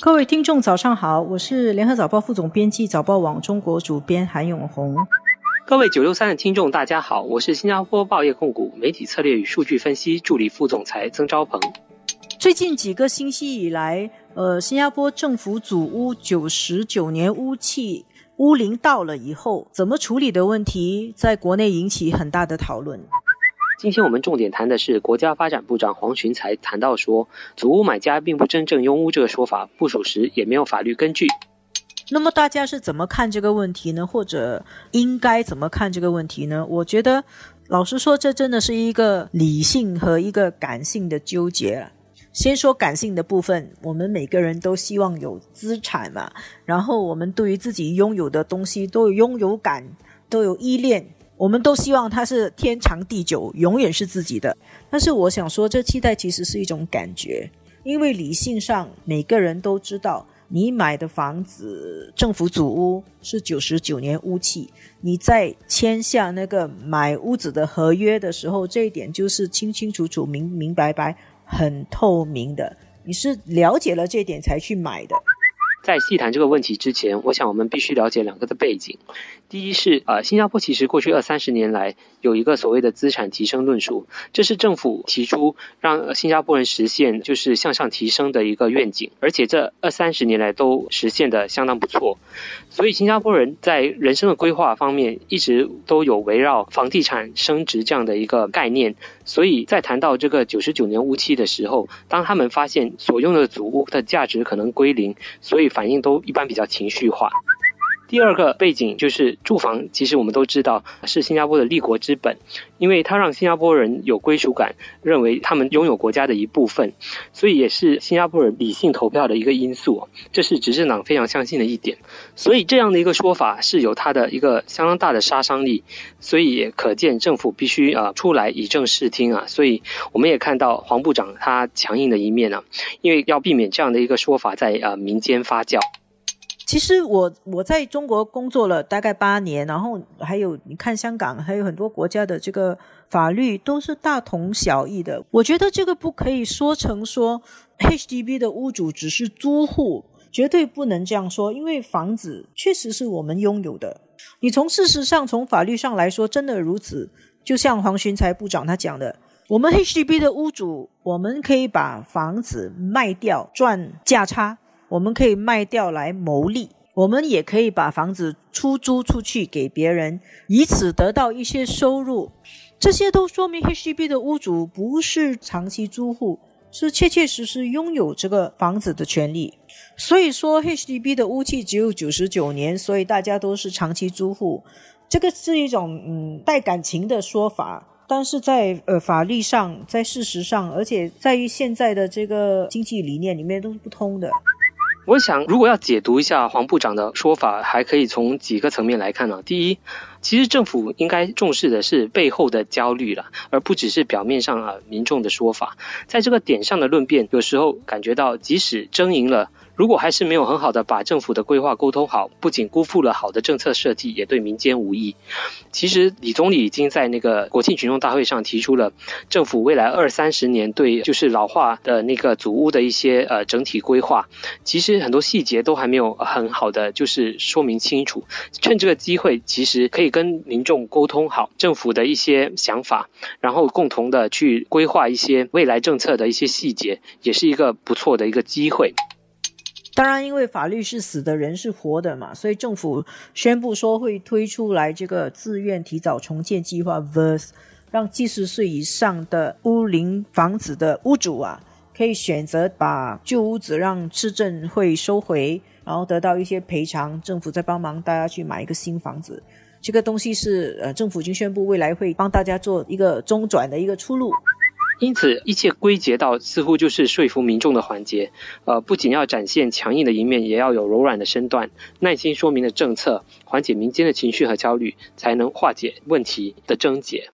各位听众，早上好，我是联合早报副总编辑、早报网中国主编韩永红。各位九六三的听众，大家好，我是新加坡报业控股媒体策略与数据分析助理副总裁曾昭鹏。最近几个星期以来，呃，新加坡政府组屋九十九年屋契屋龄到了以后，怎么处理的问题，在国内引起很大的讨论。今天我们重点谈的是国家发展部长黄群才谈到说，祖屋买家并不真正拥屋这个说法不属实，也没有法律根据。那么大家是怎么看这个问题呢？或者应该怎么看这个问题呢？我觉得，老实说，这真的是一个理性和一个感性的纠结了。先说感性的部分，我们每个人都希望有资产嘛，然后我们对于自己拥有的东西都有拥有感，都有依恋。我们都希望它是天长地久，永远是自己的。但是我想说，这期待其实是一种感觉，因为理性上每个人都知道，你买的房子政府组屋是九十九年屋契，你在签下那个买屋子的合约的时候，这一点就是清清楚楚、明明白白、很透明的。你是了解了这点才去买的。在细谈这个问题之前，我想我们必须了解两个的背景。第一是，呃，新加坡其实过去二三十年来有一个所谓的资产提升论述，这是政府提出让新加坡人实现就是向上提升的一个愿景，而且这二三十年来都实现的相当不错。所以新加坡人在人生的规划方面一直都有围绕房地产升值这样的一个概念。所以在谈到这个九十九年屋期的时候，当他们发现所用的祖屋的价值可能归零，所以反应都一般比较情绪化。第二个背景就是住房，其实我们都知道是新加坡的立国之本，因为它让新加坡人有归属感，认为他们拥有国家的一部分，所以也是新加坡人理性投票的一个因素。这是执政党非常相信的一点，所以这样的一个说法是有它的一个相当大的杀伤力，所以也可见政府必须啊出来以正视听啊。所以我们也看到黄部长他强硬的一面啊，因为要避免这样的一个说法在啊民间发酵。其实我我在中国工作了大概八年，然后还有你看香港，还有很多国家的这个法律都是大同小异的。我觉得这个不可以说成说 HDB 的屋主只是租户，绝对不能这样说，因为房子确实是我们拥有的。你从事实上、从法律上来说，真的如此。就像黄循才部长他讲的，我们 HDB 的屋主，我们可以把房子卖掉赚价差。我们可以卖掉来牟利，我们也可以把房子出租出去给别人，以此得到一些收入。这些都说明 HDB 的屋主不是长期租户，是切切实实拥有这个房子的权利。所以说 HDB 的屋契只有九十九年，所以大家都是长期租户。这个是一种嗯带感情的说法，但是在呃法律上，在事实上，而且在于现在的这个经济理念里面都是不通的。我想，如果要解读一下黄部长的说法，还可以从几个层面来看呢。第一，其实政府应该重视的是背后的焦虑了，而不只是表面上啊民众的说法。在这个点上的论辩，有时候感觉到，即使争赢了。如果还是没有很好的把政府的规划沟通好，不仅辜负了好的政策设计，也对民间无益。其实李总理已经在那个国庆群众大会上提出了政府未来二三十年对就是老化的那个祖屋的一些呃整体规划。其实很多细节都还没有很好的就是说明清楚。趁这个机会，其实可以跟民众沟通好政府的一些想法，然后共同的去规划一些未来政策的一些细节，也是一个不错的一个机会。当然，因为法律是死的，人是活的嘛，所以政府宣布说会推出来这个自愿提早重建计划，verse 让七十岁以上的屋龄房子的屋主啊，可以选择把旧屋子让市政会收回，然后得到一些赔偿，政府再帮忙大家去买一个新房子。这个东西是呃，政府已经宣布未来会帮大家做一个中转的一个出路。因此，一切归结到似乎就是说服民众的环节。呃，不仅要展现强硬的一面，也要有柔软的身段，耐心说明的政策，缓解民间的情绪和焦虑，才能化解问题的症结。